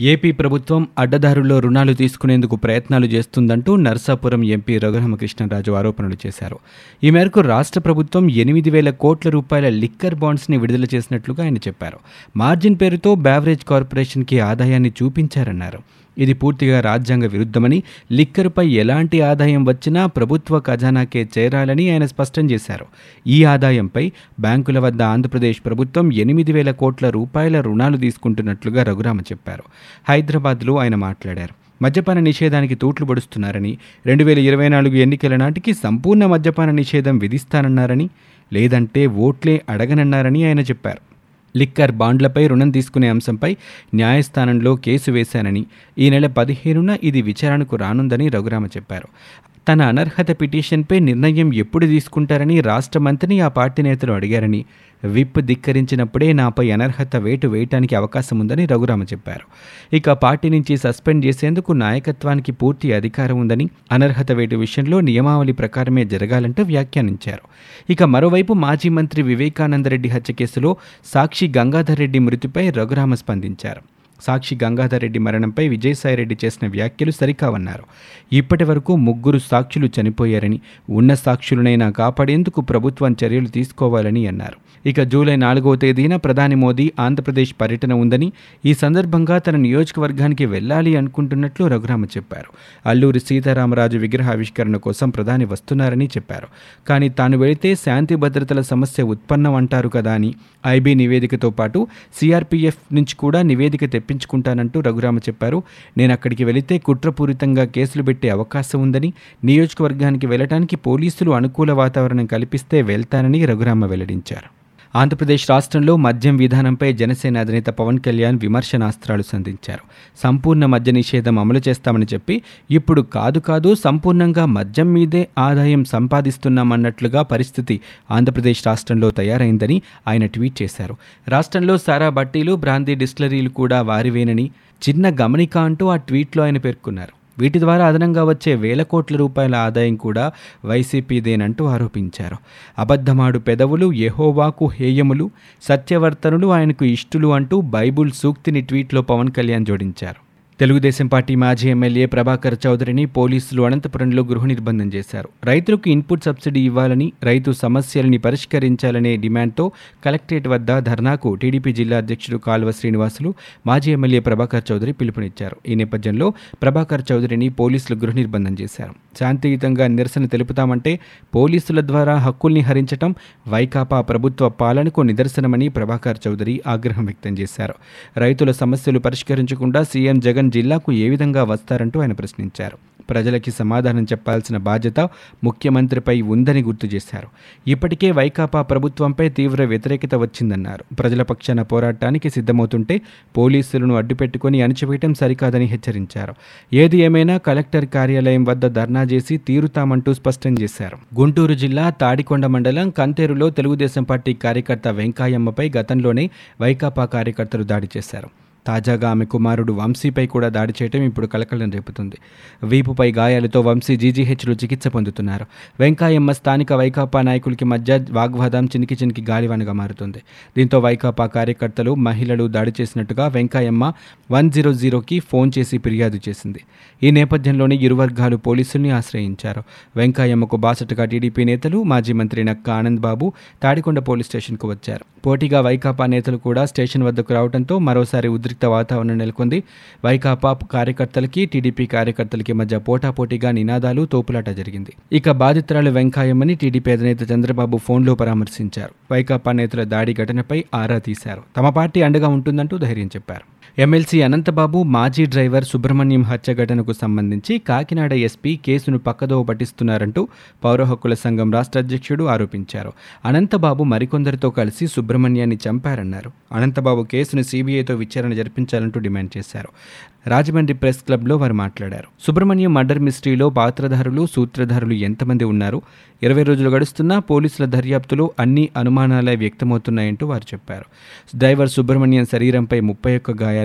AP ప్రభుత్వం అడ్డదారుల్లో రుణాలు తీసుకునేందుకు ప్రయత్నాలు చేస్తుందంటూ నర్సాపురం ఎంపీ రఘురామకృష్ణరాజు ఆరోపణలు చేశారు. ఈ మేరకు రాష్ట్ర ప్రభుత్వం ఎనిమిది వేల కోట్ల రూపాయల లిక్కర్ బాండ్స్ని విడుదల చేసినట్లుగా ఆయన చెప్పారు. మార్జిన్ పేరుతో బ్యావరేజ్ కార్పొరేషన్కి ఆదాయాన్ని చూపించారన్నారు. ఇది పూర్తిగా రాజ్యాంగ విరుద్ధమని లిక్కర్పై ఎలాంటి ఆదాయం వచ్చినా ప్రభుత్వ ఖజానాకే చేరాలని ఆయన స్పష్టం చేశారు. ఈ ఆదాయంపై బ్యాంకుల వద్ద ఆంధ్రప్రదేశ్ ప్రభుత్వం ఎనిమిది వేల కోట్ల రూపాయల రుణాలు తీసుకుంటున్నట్లుగా రఘురామ చెప్పారు. హైదరాబాద్లో ఆయన మాట్లాడారు. మద్యపాన నిషేధానికి తూట్లు పొడుస్తున్నారని రెండు వేల ఇరవై నాలుగు ఎన్నికల నాటికి సంపూర్ణ మద్యపాన నిషేధం విధిస్తానన్నారని లేదంటే ఓట్లే అడగనన్నారని ఆయన చెప్పారు. లిక్కర్ బాండ్లపై రుణం తీసుకునే అంశంపై న్యాయస్థానంలో కేసు వేశానని ఈ నెల పదిహేనున ఇది విచారణకు రానుందని రఘురామ చెప్పారు. తన అనర్హత పిటిషన్పై నిర్ణయం ఎప్పుడు తీసుకుంటారని రాష్ట్ర మంత్రిని ఆ పార్టీ నేతలు అడిగారని విప్ ధిక్కరించినప్పుడే నాపై అనర్హత వేటు వేయటానికి అవకాశం ఉందని రఘురామ చెప్పారు. ఇక పార్టీ నుంచి సస్పెండ్ చేసేందుకు నాయకత్వానికి పూర్తి అధికారం ఉందని అనర్హత వేటు విషయంలో నియమావళి ప్రకారమే జరగాలంటూ వ్యాఖ్యానించారు. ఇక మరోవైపు మాజీ మంత్రి వివేకానందరెడ్డి హత్య కేసులో సాక్షి గంగాధర్ రెడ్డి మృతిపై రఘురామ స్పందించారు. సాక్షి గంగాధర్ రెడ్డి మరణంపై విజయసాయిరెడ్డి చేసిన వ్యాఖ్యలు సరికావన్నారు. ఇప్పటి వరకు ముగ్గురు సాక్షులు చనిపోయారని ఉన్న సాక్షులనైనా కాపాడేందుకు ప్రభుత్వం చర్యలు తీసుకోవాలని అన్నారు. ఇక జూలై నాలుగవ తేదీన ప్రధాని మోదీ ఆంధ్రప్రదేశ్ పర్యటన ఉందని ఈ సందర్భంగా తన నియోజకవర్గానికి వెళ్ళాలి అనుకుంటున్నట్లు రఘురామ చెప్పారు. అల్లూరి సీతారామరాజు విగ్రహావిష్కరణ కోసం ప్రధాని వస్తున్నారని చెప్పారు. కానీ తాను వెళితే శాంతి భద్రతల సమస్య ఉత్పన్నం అంటారు కదా అని ఐబీ నివేదికతో పాటు సిఆర్పీఎఫ్ నుంచి కూడా నివేదిక తెప్పించుకుంటానంటూ రఘురామ చెప్పారు. నేను అక్కడికి వెళితే కుట్రపూరితంగా కేసులు పెట్టే అవకాశం ఉందని నియోజకవర్గానికి వెళ్ళటానికి పోలీసులు అనుకూల వాతావరణం కల్పిస్తే వెళ్తానని రఘురామ వెల్లడించారు. ఆంధ్రప్రదేశ్ రాష్ట్రంలో మద్యం విధానంపై జనసేన అధినేత పవన్ కళ్యాణ్ విమర్శనాస్త్రాలు సంధించారు. సంపూర్ణ మద్య నిషేధం అమలు చేస్తామని చెప్పి ఇప్పుడు కాదు కాదు సంపూర్ణంగా మద్యం మీదే ఆదాయం సంపాదిస్తున్నామన్నట్లుగా పరిస్థితి ఆంధ్రప్రదేశ్ రాష్ట్రంలో తయారైందని ఆయన ట్వీట్ చేశారు. రాష్ట్రంలో సారా బట్టీలు బ్రాందీ డిస్టిలరీలు కూడా వారివేనని చిన్న గమనిక అంటూ ఆ ట్వీట్లో ఆయన పేర్కొన్నారు. వీటి ద్వారా అదనంగా వచ్చే వేల కోట్ల రూపాయల ఆదాయం కూడా వైసీపీదేనంటూ ఆరోపించారు. అబద్ధమాడు పెదవులు యహోవాకు హేయములు సత్యవర్తనులు ఆయనకు ఇష్టులు అంటూ బైబుల్ సూక్తిని ట్వీట్లో పవన్ కళ్యాణ్ జోడించారు. తెలుగుదేశం పార్టీ మాజీ ఎమ్మెల్యే ప్రభాకర్ చౌదరిని పోలీసులు అనంతపురంలో గృహ నిర్బంధం చేశారు. రైతులకు ఇన్పుట్ సబ్సిడీ ఇవ్వాలని రైతు సమస్యలని పరిష్కరించాలనే డిమాండ్తో కలెక్టరేట్ వద్ద ధర్నాకు టీడీపీ జిల్లా అధ్యక్షుడు కాల్వ శ్రీనివాసులు మాజీ ఎమ్మెల్యే ప్రభాకర్ చౌదరి పిలుపునిచ్చారు. ఈ నేపథ్యంలో ప్రభాకర్ చౌదరిని పోలీసులు గృహ నిర్బంధం చేశారు. శాంతియుతంగా నిరసన తెలుపుతామంటే పోలీసుల ద్వారా హక్కుల్ని హరించటం వైకాపా ప్రభుత్వ పాలనకు నిదర్శనమని ప్రభాకర్ చౌదరి ఆగ్రహం వ్యక్తం చేశారు. రైతుల సమస్యలు పరిష్కరించకుండా సీఎం జగన్ జిల్లాకు ఏ విధంగా వస్తారంటూ ఆయన ప్రశ్నించారు. ప్రజలకి సమాధానం చెప్పాల్సిన బాధ్యత ముఖ్యమంత్రిపై ఉందని గుర్తు చేశారు. ఇప్పటికే వైకాపా ప్రభుత్వంపై తీవ్ర వ్యతిరేకత వచ్చిందన్నారు. ప్రజల పక్షాన పోరాటానికి సిద్ధమవుతుంటే పోలీసులను అడ్డుపెట్టుకుని అణచివేయటం సరికాదని హెచ్చరించారు. ఏది ఏమైనా కలెక్టర్ కార్యాలయం వద్ద ధర్నా చేసి తీరుతామంటూ స్పష్టం చేశారు. గుంటూరు జిల్లా తాడికొండ మండలం కంతేరులో తెలుగుదేశం పార్టీ కార్యకర్త వెంకాయమ్మపై గతంలోనే వైకాపా కార్యకర్తలు దాడి చేశారు. తాజాగా ఆమె కుమారుడు వంశీపై కూడా దాడి చేయడం ఇప్పుడు కలకలం రేపుతుంది. వీపుపై గాయాలతో వంశీ జీజీహెచ్లో చికిత్స పొందుతున్నారు. వెంకాయమ్మ స్థానిక వైకాపా నాయకులకి మధ్య వాగ్వాదం చినికి చినికి గాలివానగా మారుతుంది. దీంతో వైకాపా కార్యకర్తలు మహిళలు దాడి చేసినట్టుగా వెంకాయమ్మ వన్ జీరో జీరోకి ఫోన్ చేసి ఫిర్యాదు చేసింది. ఈ నేపథ్యంలోనే ఇరు వర్గాలు పోలీసుల్ని ఆశ్రయించారు. వెంకాయమ్మకు బాసటగా టీడీపీ నేతలు మాజీ మంత్రి నక్క ఆనంద్ బాబు తాడికొండ పోలీస్ స్టేషన్కు వచ్చారు. పోటీగా వైకాపా నేతలు కూడా స్టేషన్ వద్దకు రావడంతో మరోసారి ఉద్రిక్త వాతావరణం నెలకొంది. వైకాపా కార్యకర్తలకి టీడీపీ కార్యకర్తలకి మధ్య పోటాపోటీగా నినాదాలు తోపులాట జరిగింది. ఇక బాధితురాలు వెంకాయమ్మని టీడీపీ అధినేత చంద్రబాబు ఫోన్లో పరామర్శించారు. వైకాపా నేతల దాడి ఘటనపై ఆరా తీశారు. తమ పార్టీ అండగా ఉంటుందంటూ ధైర్యం చెప్పారు. ఎమ్మెల్సీ అనంతబాబు మాజీ డ్రైవర్ సుబ్రహ్మణ్యం హత్య ఘటనకు సంబంధించి కాకినాడ ఎస్పీ కేసును పక్కదోవ పట్టిస్తున్నారంటూ పౌర హక్కుల సంఘం రాష్ట్ర అధ్యక్షుడు ఆరోపించారు. అనంతబాబు మరికొందరితో కలిసి సుబ్రహ్మణ్యాన్ని చంపారన్నారు. అనంతబాబు కేసును సీబీఐతో విచారణ జరిపించాలంటూ డిమాండ్ చేశారు. రాజమండ్రి ప్రెస్ క్లబ్లో వారు మాట్లాడారు. సుబ్రహ్మణ్యం మర్డర్ మిస్టరీలో పాత్రధారులు సూత్రధారులు ఎంతమంది ఉన్నారు? ఇరవై రోజులు గడుస్తున్నా పోలీసుల దర్యాప్తులో అన్ని అనుమానాలే వ్యక్తమవుతున్నాయంటూ వారు చెప్పారు. డ్రైవర్ సుబ్రహ్మణ్యం శరీరంపై ముప్పై ఒక్క గాయాలు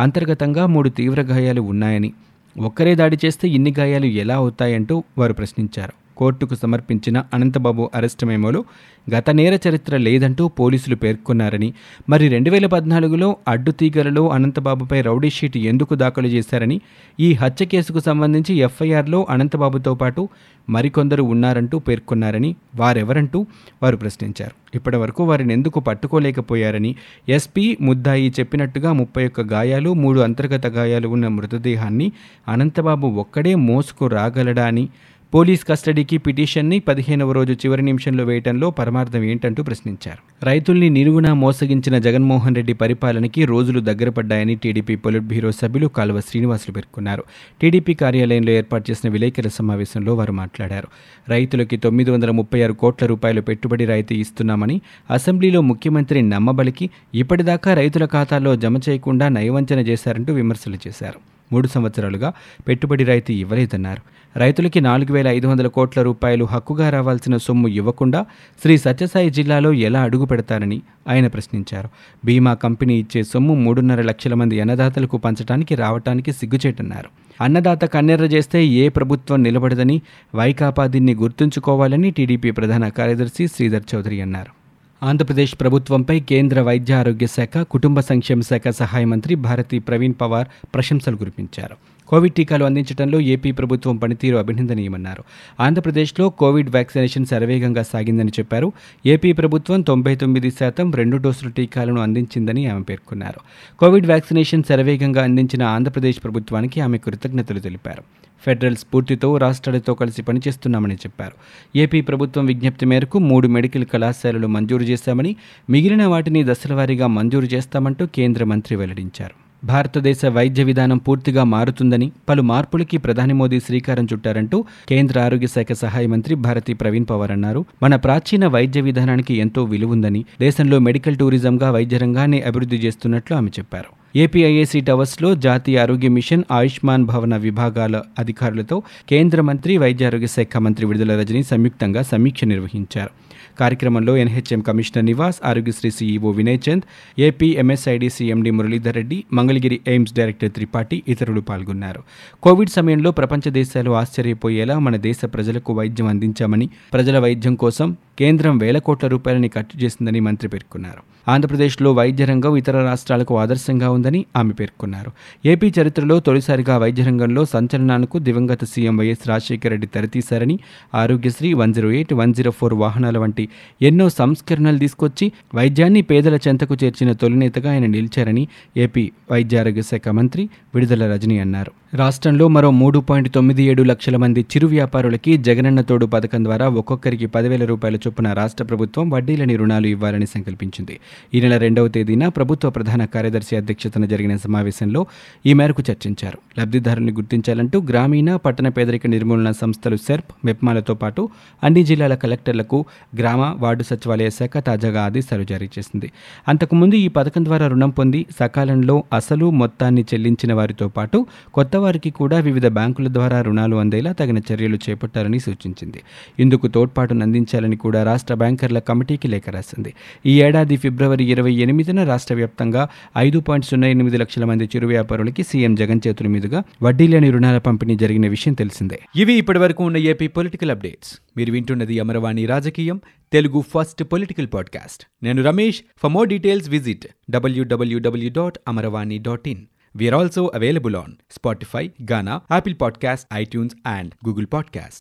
అంతర్గతంగా మూడు తీవ్ర గాయాలు ఉన్నాయని. ఒక్కరే దాడి చేస్తే ఇన్ని గాయాలు ఎలా అవుతాయంటూ వారు ప్రశ్నించారు. కోర్టుకు సమర్పించిన అనంతబాబు అరెస్టు మేమోలో గత నేర చరిత్ర లేదంటూ పోలీసులు పేర్కొన్నారని మరి రెండు వేల పద్నాలుగులో అడ్డుతీగలలో అనంతబాబుపై రౌడీ షీట్ ఎందుకు దాఖలు చేశారని ఈ హత్య కేసుకు సంబంధించి ఎఫ్ఐఆర్లో అనంతబాబుతో పాటు మరికొందరు ఉన్నారంటూ పేర్కొన్నారని వారెవరంటూ వారు ప్రశ్నించారు. ఇప్పటివరకు వారిని ఎందుకు పట్టుకోలేకపోయారని ఎస్పీ ముద్దాయి చెప్పినట్టుగా ముప్పై ఒక్క గాయాలు మూడు అంతర్గత గాయాలు ఉన్న మృతదేహాన్ని అనంతబాబు ఒక్కడే మోసుకు రాగలడా అని పోలీస్ కస్టడీకి పిటిషన్ని పదిహేనవ రోజు చివరి నిమిషంలో వేయటంలో పరమార్థం ఏంటంటూ ప్రశ్నించారు. రైతుల్ని నిలువునా మోసగించిన జగన్మోహన్ రెడ్డి పరిపాలనకి రోజులు దగ్గర పడ్డాయని టీడీపీ పొలిట్ బ్యూరో సభ్యులు కాలువ శ్రీనివాసులు పేర్కొన్నారు. టీడీపీ కార్యాలయంలో ఏర్పాటు చేసిన విలేకరుల సమావేశంలో వారు మాట్లాడారు. రైతులకి తొమ్మిది వందల ముప్పై ఆరు కోట్ల రూపాయలు పెట్టుబడి రాయితీ ఇస్తున్నామని అసెంబ్లీలో ముఖ్యమంత్రి నమ్మబలికి ఇప్పటిదాకా రైతుల ఖాతాల్లో జమ చేయకుండా నయవంచన చేశారంటూ విమర్శలు చేశారు. మూడు సంవత్సరాలుగా పెట్టుబడి రాయితీ ఇవ్వలేదన్నారు. రైతులకి నాలుగు వేల ఐదు వందల కోట్ల రూపాయలు హక్కుగా రావాల్సిన సొమ్ము ఇవ్వకుండా శ్రీ సత్యసాయి జిల్లాలో ఎలా అడుగు పెడతారని ఆయన ప్రశ్నించారు. బీమా కంపెనీ ఇచ్చే సొమ్ము మూడున్నర లక్షల మంది అన్నదాతలకు పంచడానికి రావటానికి సిగ్గుచేటన్నారు. అన్నదాత కన్నెర్ర చేస్తే ఏ ప్రభుత్వం నిలబడదని వైకాపా దీన్ని గుర్తుంచుకోవాలని టీడీపీ ప్రధాన కార్యదర్శి శ్రీధర్ చౌదరి అన్నారు. ఆంధ్రప్రదేశ్ ప్రభుత్వంపై కేంద్ర వైద్య ఆరోగ్య శాఖ కుటుంబ సంక్షేమ శాఖ సహాయ మంత్రి భారతి ప్రవీణ్ పవార్ ప్రశంసలు కురిపించారు. కోవిడ్ టీకాలు అందించడంలో ఏపీ ప్రభుత్వం పనితీరు అభినందనీయమన్నారు. ఆంధ్రప్రదేశ్లో కోవిడ్ వ్యాక్సినేషన్ శరవేగంగా సాగిందని చెప్పారు. ఏపీ ప్రభుత్వం తొంభై తొమ్మిది శాతం రెండు డోసుల టీకాలను అందించిందని ఆమె పేర్కొన్నారు. కోవిడ్ వ్యాక్సినేషన్ శరవేగంగా అందించిన ఆంధ్రప్రదేశ్ ప్రభుత్వానికి ఆమె కృతజ్ఞతలు తెలిపారు. ఫెడరల్ స్ఫూర్తితో రాష్ట్రాలతో కలిసి పనిచేస్తున్నామని చెప్పారు. ఏపీ ప్రభుత్వం విజ్ఞప్తి మేరకు మూడు మెడికల్ కళాశాలలు మంజూరు చేశామని మిగిలిన వాటిని దశలవారీగా మంజూరు చేస్తామంటూ కేంద్ర మంత్రి వెల్లడించారు. భారతదేశ వైద్య విధానం పూర్తిగా మారుతుందని పలు మార్పులకి ప్రధాని మోదీ శ్రీకారం చుట్టారంటూ కేంద్ర ఆరోగ్య శాఖ సహాయ మంత్రి భారతి ప్రవీణ్ పవార్ అన్నారు. మన ప్రాచీన వైద్య విధానానికి ఎంతో విలువుందని దేశంలో మెడికల్ టూరిజంగా వైద్య రంగాన్ని అభివృద్ధి చేస్తున్నట్లు ఆమె చెప్పారు. ఏపీఐఏసీ టవర్స్లో జాతీయ ఆరోగ్య మిషన్ ఆయుష్మాన్ భవన విభాగాల అధికారులతో కేంద్ర మంత్రి వైద్య ఆరోగ్య శాఖ మంత్రి విడుదల రజని సంయుక్తంగా సమీక్ష నిర్వహించారు. కార్యక్రమంలో NHM commissioner Nivas Aarogyasri CEO Vinay Chand AP MSID CMD Muralidhar Reddy Mangalagiri AIIMS director Tripathi ఇతరులు పాల్గొన్నారు. కోవిడ్ సమయంలో ప్రపంచ దేశాలు ఆశ్చర్యపోయేలా మన దేశ ప్రజలకు వైద్యం అందించామని ప్రజల వైద్యం కోసం కేంద్రం వేల కోట్ల రూపాయలని ఖర్చు చేసిందని మంత్రి పేర్కొన్నారు. ఆంధ్రప్రదేశ్లో వైద్య రంగం ఇతర రాష్ట్రాలకు ఆదర్శంగా ఉందని ఆమె పేర్కొన్నారు. ఏపీ చరిత్రలో తొలిసారిగా వైద్య రంగంలో సంచలనాలకు దివంగత CM YS Rajasekhara Reddy తెరతీశారని Aarogyasri one zero eight one zero four వాహనాల వంటి ఎన్నో సంస్కరణలు తీసుకొచ్చి వైద్యాన్ని పేదల చెంతకు చేర్చిన తొలినేతగా ఆయన నిలిచారని ఏపీ వైద్యారోగ్య శాఖ మంత్రి విడుదల రజని అన్నారు. రాష్ట్రంలో మరో మూడు పాయింట్ తొమ్మిది ఏడు లక్షల మంది చిరు వ్యాపారులకి జగనన్న తోడు పథకం ద్వారా ఒక్కొక్కరికి పదివేల రూపాయల చొప్పున రాష్ట్ర ప్రభుత్వం వడ్డీలని రుణాలు ఇవ్వాలని సంకల్పించింది. ఈ నెల రెండవ తేదీన ప్రభుత్వ ప్రధాన కార్యదర్శి అధ్యక్ష అధ్యక్షతన జరిగిన సమావేశంలో ఈ మేరకు చర్చించారు. లబ్ధిదారుల్ని గుర్తించాలంటూ గ్రామీణ పట్టణ పేదరిక నిర్మూలన సంస్థలు సెర్ప్ మెప్మాలతో పాటు అన్ని జిల్లాల కలెక్టర్లకు గ్రామ వార్డు సచివాలయ శాఖ తాజాగా ఆదేశాలు జారీ చేసింది. అంతకుముందు ఈ పథకం ద్వారా రుణం పొంది సకాలంలో అసలు మొత్తాన్ని చెల్లించిన వారితో పాటు కొత్త వారికి కూడా వివిధ బ్యాంకుల ద్వారా రుణాలు అందేలా తగిన చర్యలు చేపట్టాలని సూచించింది. ఇందుకు తోడ్పాటును అందించాలని కూడా రాష్ట్ర బ్యాంకర్ల కమిటీకి లేఖ రాసింది. ఈ ఏడాది ఫిబ్రవరి ఇరవై ఎనిమిదిన రాష్ట్ర వ్యాప్తంగా ఐదు పాయింట్ సున్నా ఎనిమిది లక్షల మంది చిరు వ్యాపారులకి సీఎం జగన్ చేతుల మీదుగా వడ్డీ లేని రుణాల పంపిణీ జరిగిన విషయం తెలిసిందే. ఇవి ఇప్పటివరకు ఉన్న ఏపీ పొలిటికల్ అప్డేట్స్. మీరు వింటున్నది అమరవాణి రాజకీయం తెలుగు ఫస్ట్ పొలిటికల్ పాడ్కాస్ట్. నేను Ramesh. For more details visit WWW dot Amaravani dot in. We are also available on Spotify, Ghana, Apple Podcast, iTunes, and Google Podcast.